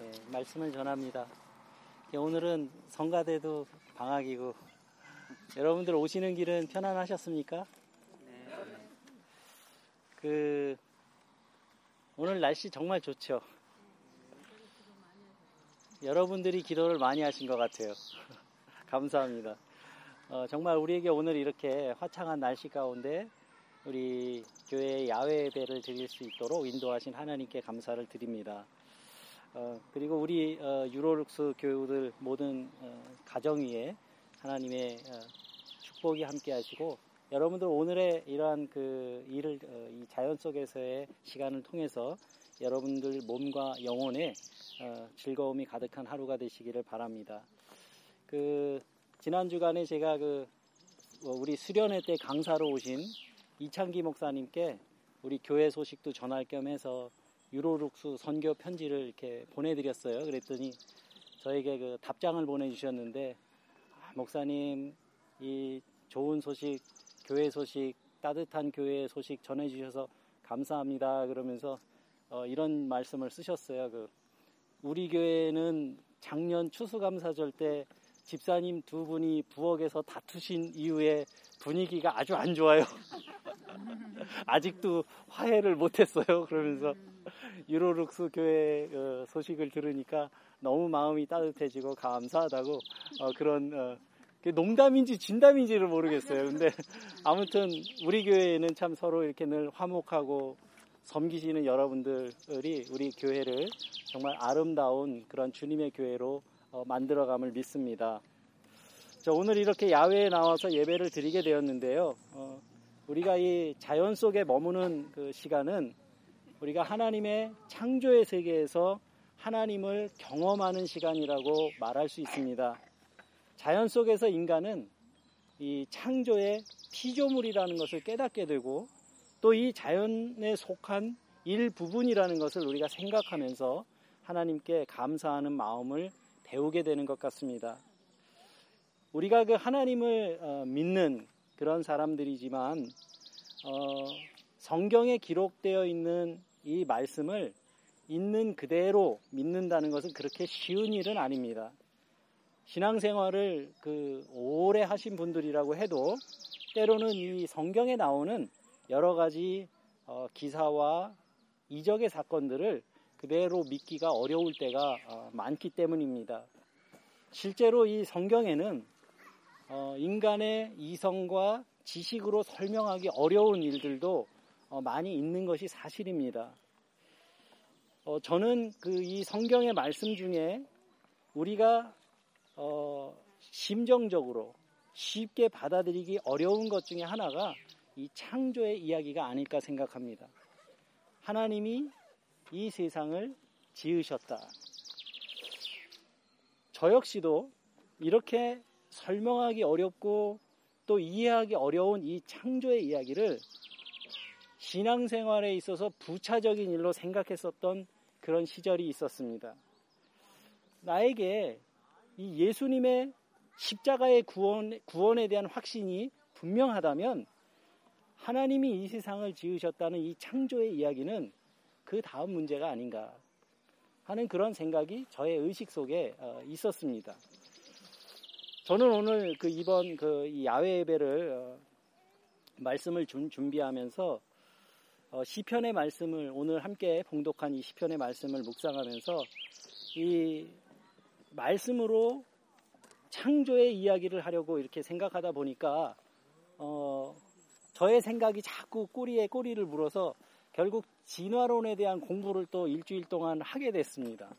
예, 말씀을 전합니다. 예, 오늘은 성가대도 방학이고 여러분들 오시는 길은 편안하셨습니까? 그 오늘 날씨 정말 좋죠. 여러분들이 기도를 많이 하신 것 같아요. 감사합니다. 어, 정말 우리에게 오늘 이렇게 화창한 날씨 가운데 우리 교회 야외 예배를 드릴 수 있도록 인도하신 하나님께 감사를 드립니다. 어, 그리고 우리 어, 유로룩스 교우들 모든 어, 가정 위에 하나님의 어, 축복이 함께 하시고 여러분들 오늘의 이러한 그 일을 어, 이 자연 속에서의 시간을 통해서 여러분들 몸과 영혼에 어, 즐거움이 가득한 하루가 되시기를 바랍니다. 그 지난 주간에 제가 그 우리 수련회 때 강사로 오신 이창기 목사님께 우리 교회 소식도 전할 겸 해서 유로룩스 선교 편지를 이렇게 보내드렸어요. 그랬더니 저에게 그 답장을 보내주셨는데 아, 목사님 이 좋은 소식, 교회 소식, 따뜻한 교회 소식 전해주셔서 감사합니다. 그러면서 어, 이런 말씀을 쓰셨어요. 그 우리 교회는 작년 추수감사절 때 집사님 두 분이 부엌에서 다투신 이후에 분위기가 아주 안 좋아요. 아직도 화해를 못했어요. 그러면서 유로룩스 교회 어, 소식을 들으니까 너무 마음이 따뜻해지고 감사하다고 어, 그런 어, 농담인지 진담인지를 모르겠어요. 근데 아무튼 우리 교회에는 참 서로 이렇게 늘 화목하고 섬기시는 여러분들이 우리 교회를 정말 아름다운 그런 주님의 교회로 만들어감을 믿습니다. 오늘 이렇게 야외에 나와서 예배를 드리게 되었는데요. 우리가 이 자연 속에 머무는 그 시간은 우리가 하나님의 창조의 세계에서 하나님을 경험하는 시간이라고 말할 수 있습니다. 자연 속에서 인간은 이 창조의 피조물이라는 것을 깨닫게 되고 또 이 자연에 속한 일부분이라는 것을 우리가 생각하면서 하나님께 감사하는 마음을 배우게 되는 것 같습니다. 우리가 그 하나님을 어, 믿는 그런 사람들이지만 어, 성경에 기록되어 있는 이 말씀을 있는 그대로 믿는다는 것은 그렇게 쉬운 일은 아닙니다. 신앙생활을 그 오래 하신 분들이라고 해도 때로는 이 성경에 나오는 여러 가지 어, 기사와 이적의 사건들을 그대로 믿기가 어려울 때가 어, 많기 때문입니다. 실제로 이 성경에는 어, 인간의 이성과 지식으로 설명하기 어려운 일들도 어, 많이 있는 것이 사실입니다. 어, 저는 그 이 성경의 말씀 중에 우리가 어, 심정적으로 쉽게 받아들이기 어려운 것 중에 하나가 이 창조의 이야기가 아닐까 생각합니다. 하나님이 이 세상을 지으셨다. 저 역시도 이렇게 설명하기 어렵고 또 이해하기 어려운 이 창조의 이야기를 신앙생활에 있어서 부차적인 일로 생각했었던 그런 시절이 있었습니다. 나에게 이 예수님의 십자가의 구원, 구원에 대한 확신이 분명하다면 하나님이 이 세상을 지으셨다는 이 창조의 이야기는 그 다음 문제가 아닌가 하는 그런 생각이 저의 의식 속에 어, 있었습니다. 저는 오늘 그 이번 그 야외 예배를 어, 말씀을 준비하면서 어, 시편의 말씀을 오늘 함께 봉독한 이 시편의 말씀을 묵상하면서 이 말씀으로 창조의 이야기를 하려고 이렇게 생각하다 보니까 어, 저의 생각이 자꾸 꼬리에 꼬리를 물어서 결국 진화론에 대한 공부를 또 일주일 동안 하게 됐습니다.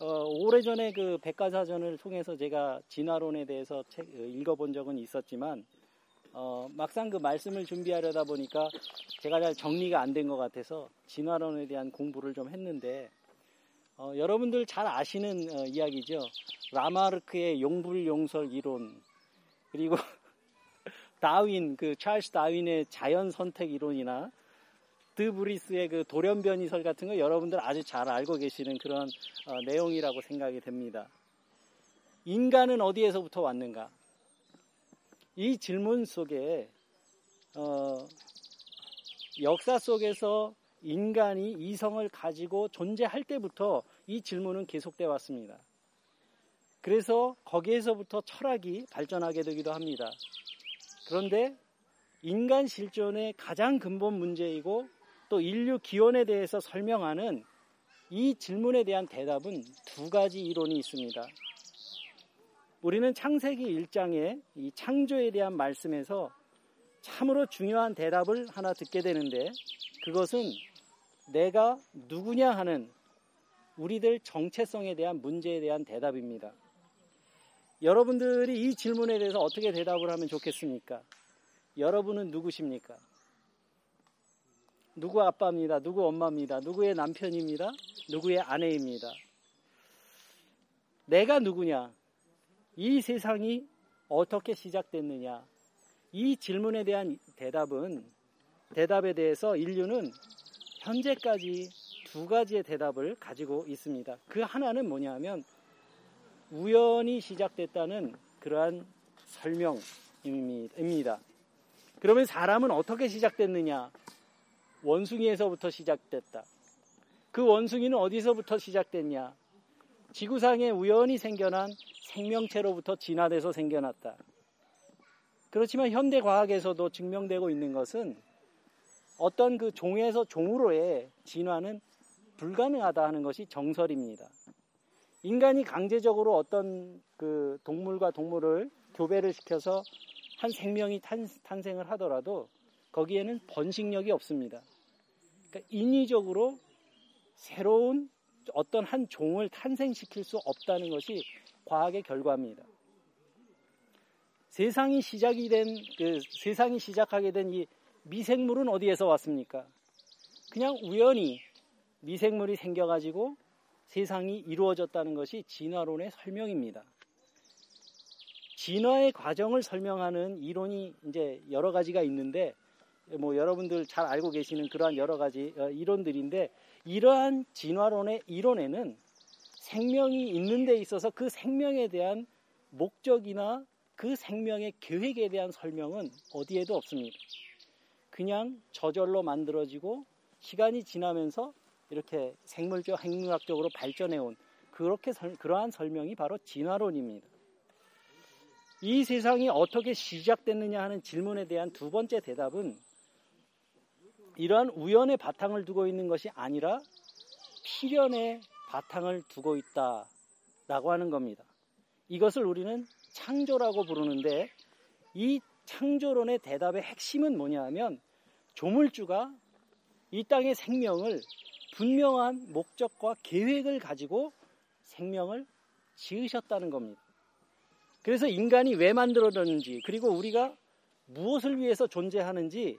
어, 오래전에 그 백과사전을 통해서 제가 진화론에 대해서 책, 어, 읽어본 적은 있었지만 어, 막상 그 말씀을 준비하려다 보니까 제가 잘 정리가 안 된 것 같아서 진화론에 대한 공부를 좀 했는데 어, 여러분들 잘 아시는 어, 이야기죠. 라마르크의 용불용설 이론 그리고 다윈 그 찰스 다윈의 자연 선택 이론이나 드브리스의 그 돌연변이설 같은 거 여러분들 아주 잘 알고 계시는 그런 어, 내용이라고 생각이 됩니다. 인간은 어디에서부터 왔는가? 이 질문 속에 어, 역사 속에서 인간이 이성을 가지고 존재할 때부터 이 질문은 계속돼 왔습니다. 그래서 거기에서부터 철학이 발전하게 되기도 합니다. 그런데 인간 실존의 가장 근본 문제이고 또 인류 기원에 대해서 설명하는 이 질문에 대한 대답은 두 가지 이론이 있습니다. 우리는 창세기 1장의 이 창조에 대한 말씀에서 참으로 중요한 대답을 하나 듣게 되는데 그것은 내가 누구냐 하는 우리들 정체성에 대한 문제에 대한 대답입니다. 여러분들이 이 질문에 대해서 어떻게 대답을 하면 좋겠습니까? 여러분은 누구십니까? 누구 아빠입니다. 누구 엄마입니다. 누구의 남편입니다. 누구의 아내입니다. 내가 누구냐? 이 세상이 어떻게 시작됐느냐? 이 질문에 대한 대답은 대답에 대해서 인류는 현재까지 두 가지의 대답을 가지고 있습니다. 그 하나는 뭐냐면 우연히 시작됐다는 그러한 설명입니다. 그러면 사람은 어떻게 시작됐느냐? 원숭이에서부터 시작됐다. 그 원숭이는 어디서부터 시작됐냐? 지구상에 우연히 생겨난 생명체로부터 진화돼서 생겨났다. 그렇지만 현대 과학에서도 증명되고 있는 것은 어떤 그 종에서 종으로의 진화는 불가능하다 하는 것이 정설입니다. 인간이 강제적으로 어떤 그 동물과 동물을 교배를 시켜서 한 생명이 탄, 탄생을 하더라도 거기에는 번식력이 없습니다. 그러니까 인위적으로 새로운 어떤 한 종을 탄생시킬 수 없다는 것이 과학의 결과입니다. 세상이 시작이 된, 그 세상이 시작하게 된 이 미생물은 어디에서 왔습니까? 그냥 우연히 미생물이 생겨가지고 세상이 이루어졌다는 것이 진화론의 설명입니다. 진화의 과정을 설명하는 이론이 이제 여러 가지가 있는데 뭐 여러분들 잘 알고 계시는 그러한 여러 가지 어, 이론들인데 이러한 진화론의 이론에는 생명이 있는 데 있어서 그 생명에 대한 목적이나 그 생명의 계획에 대한 설명은 어디에도 없습니다. 그냥 저절로 만들어지고 시간이 지나면서 이렇게 생물적, 행문학적으로 발전해 온 그렇게 설, 그러한 설명이 바로 진화론입니다. 이 세상이 어떻게 시작됐느냐 하는 질문에 대한 두 번째 대답은 이러한 우연의 바탕을 두고 있는 것이 아니라 필연의 바탕을 두고 있다라고 하는 겁니다. 이것을 우리는 창조라고 부르는데 이 창조론의 대답의 핵심은 뭐냐 하면 조물주가 이 땅의 생명을 분명한 목적과 계획을 가지고 생명을 지으셨다는 겁니다. 그래서 인간이 왜 만들어졌는지 그리고 우리가 무엇을 위해서 존재하는지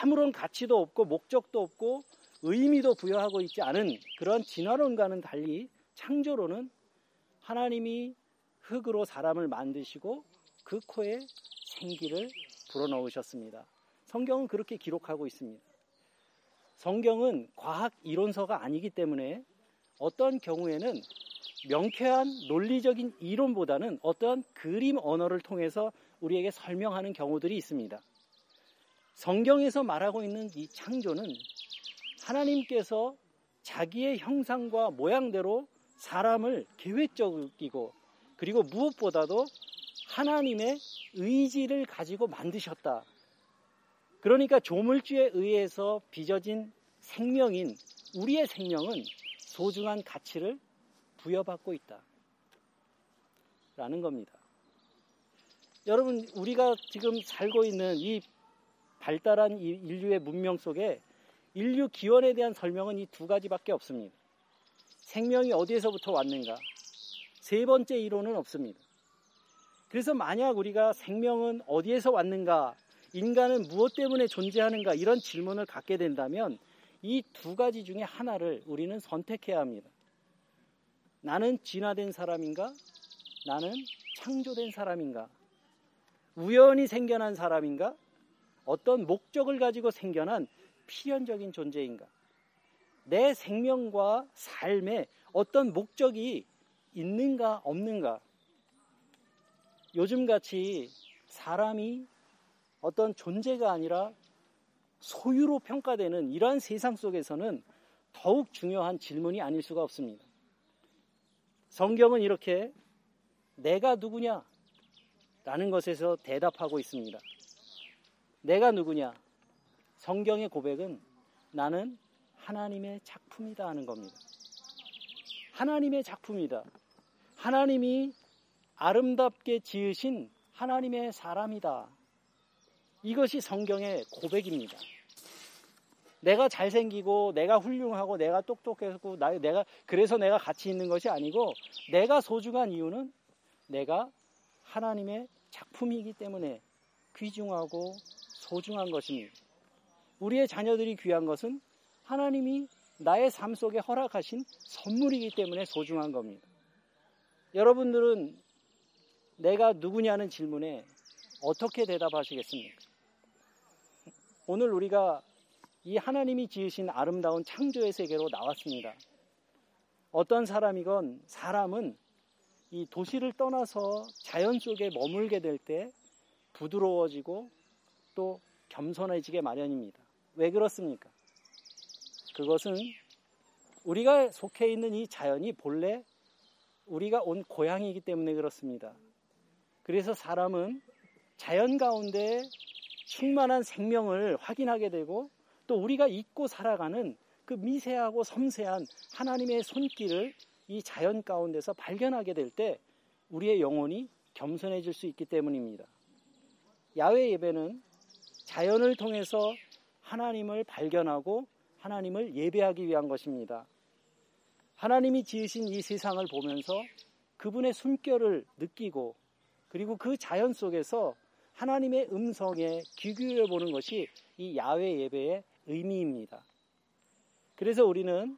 아무런 가치도 없고 목적도 없고 의미도 부여하고 있지 않은 그런 진화론과는 달리 창조론은 하나님이 흙으로 사람을 만드시고 그 코에 생기를 불어넣으셨습니다. 성경은 그렇게 기록하고 있습니다. 성경은 과학 이론서가 아니기 때문에 어떤 경우에는 명쾌한 논리적인 이론보다는 어떤 그림 언어를 통해서 우리에게 설명하는 경우들이 있습니다. 성경에서 말하고 있는 이 창조는 하나님께서 자기의 형상과 모양대로 사람을 계획적이고 그리고 무엇보다도 하나님의 의지를 가지고 만드셨다. 그러니까 조물주에 의해서 빚어진 생명인 우리의 생명은 소중한 가치를 부여받고 있다. 라는 겁니다. 여러분, 우리가 지금 살고 있는 이 발달한 인류의 문명 속에 인류 기원에 대한 설명은 이 두 가지밖에 없습니다. 생명이 어디에서부터 왔는가? 세 번째 이론은 없습니다. 그래서 만약 우리가 생명은 어디에서 왔는가? 인간은 무엇 때문에 존재하는가? 이런 질문을 갖게 된다면 이 두 가지 중에 하나를 우리는 선택해야 합니다. 나는 진화된 사람인가? 나는 창조된 사람인가? 우연히 생겨난 사람인가? 어떤 목적을 가지고 생겨난 필연적인 존재인가? 내 생명과 삶에 어떤 목적이 있는가 없는가? 요즘 같이 사람이 어떤 존재가 아니라 소유로 평가되는 이러한 세상 속에서는 더욱 중요한 질문이 아닐 수가 없습니다. 성경은 이렇게 내가 누구냐? 라는 것에서 대답하고 있습니다. 내가 누구냐? 성경의 고백은 나는 하나님의 작품이다 하는 겁니다. 하나님의 작품이다. 하나님이 아름답게 지으신 하나님의 사람이다. 이것이 성경의 고백입니다. 내가 잘생기고 내가 훌륭하고 내가 똑똑하고 내가 그래서 내가 가치 있는 것이 아니고 내가 소중한 이유는 내가 하나님의 작품이기 때문에 귀중하고 소중한 것입니다. 우리의 자녀들이 귀한 것은 하나님이 나의 삶 속에 허락하신 선물이기 때문에 소중한 겁니다. 여러분들은 내가 누구냐는 질문에 어떻게 대답하시겠습니까? 오늘 우리가 이 하나님이 지으신 아름다운 창조의 세계로 나왔습니다. 어떤 사람이건 사람은 이 도시를 떠나서 자연 속에 머물게 될 때 부드러워지고 또 겸손해지게 마련입니다. 왜 그렇습니까? 그것은 우리가 속해 있는 이 자연이 본래 우리가 온 고향이기 때문에 그렇습니다. 그래서 사람은 자연 가운데 충만한 생명을 확인하게 되고 또 우리가 잊고 살아가는 그 미세하고 섬세한 하나님의 손길을 이 자연 가운데서 발견하게 될 때 우리의 영혼이 겸손해질 수 있기 때문입니다. 야외 예배는 자연을 통해서 하나님을 발견하고 하나님을 예배하기 위한 것입니다. 하나님이 지으신 이 세상을 보면서 그분의 숨결을 느끼고 그리고 그 자연 속에서 하나님의 음성에 귀 기울여 보는 것이 이 야외 예배의 의미입니다. 그래서 우리는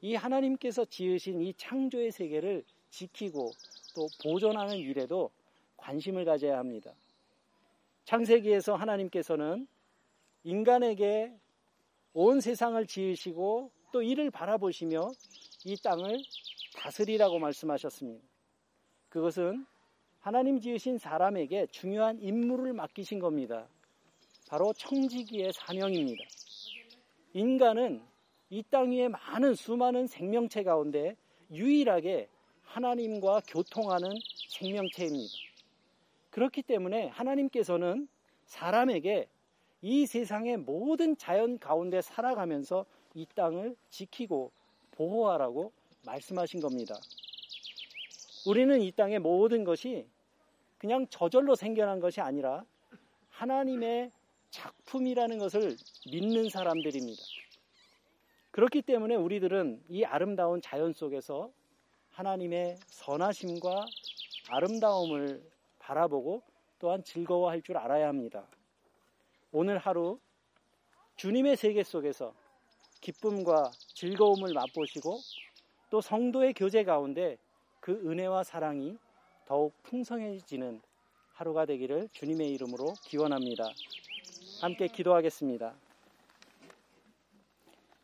이 하나님께서 지으신 이 창조의 세계를 지키고 또 보존하는 일에도 관심을 가져야 합니다. 창세기에서 하나님께서는 인간에게 온 세상을 지으시고 또 이를 바라보시며 이 땅을 다스리라고 말씀하셨습니다. 그것은 하나님 지으신 사람에게 중요한 임무를 맡기신 겁니다. 바로 청지기의 사명입니다. 인간은 이 땅 위에 많은 수많은 생명체 가운데 유일하게 하나님과 교통하는 생명체입니다. 그렇기 때문에 하나님께서는 사람에게 이 세상의 모든 자연 가운데 살아가면서 이 땅을 지키고 보호하라고 말씀하신 겁니다. 우리는 이 땅의 모든 것이 그냥 저절로 생겨난 것이 아니라 하나님의 작품이라는 것을 믿는 사람들입니다. 그렇기 때문에 우리들은 이 아름다운 자연 속에서 하나님의 선하심과 아름다움을 바라보고 또한 즐거워할 줄 알아야 합니다. 오늘 하루 주님의 세계 속에서 기쁨과 즐거움을 맛보시고 또 성도의 교제 가운데 그 은혜와 사랑이 더욱 풍성해지는 하루가 되기를 주님의 이름으로 기원합니다. 함께 기도하겠습니다.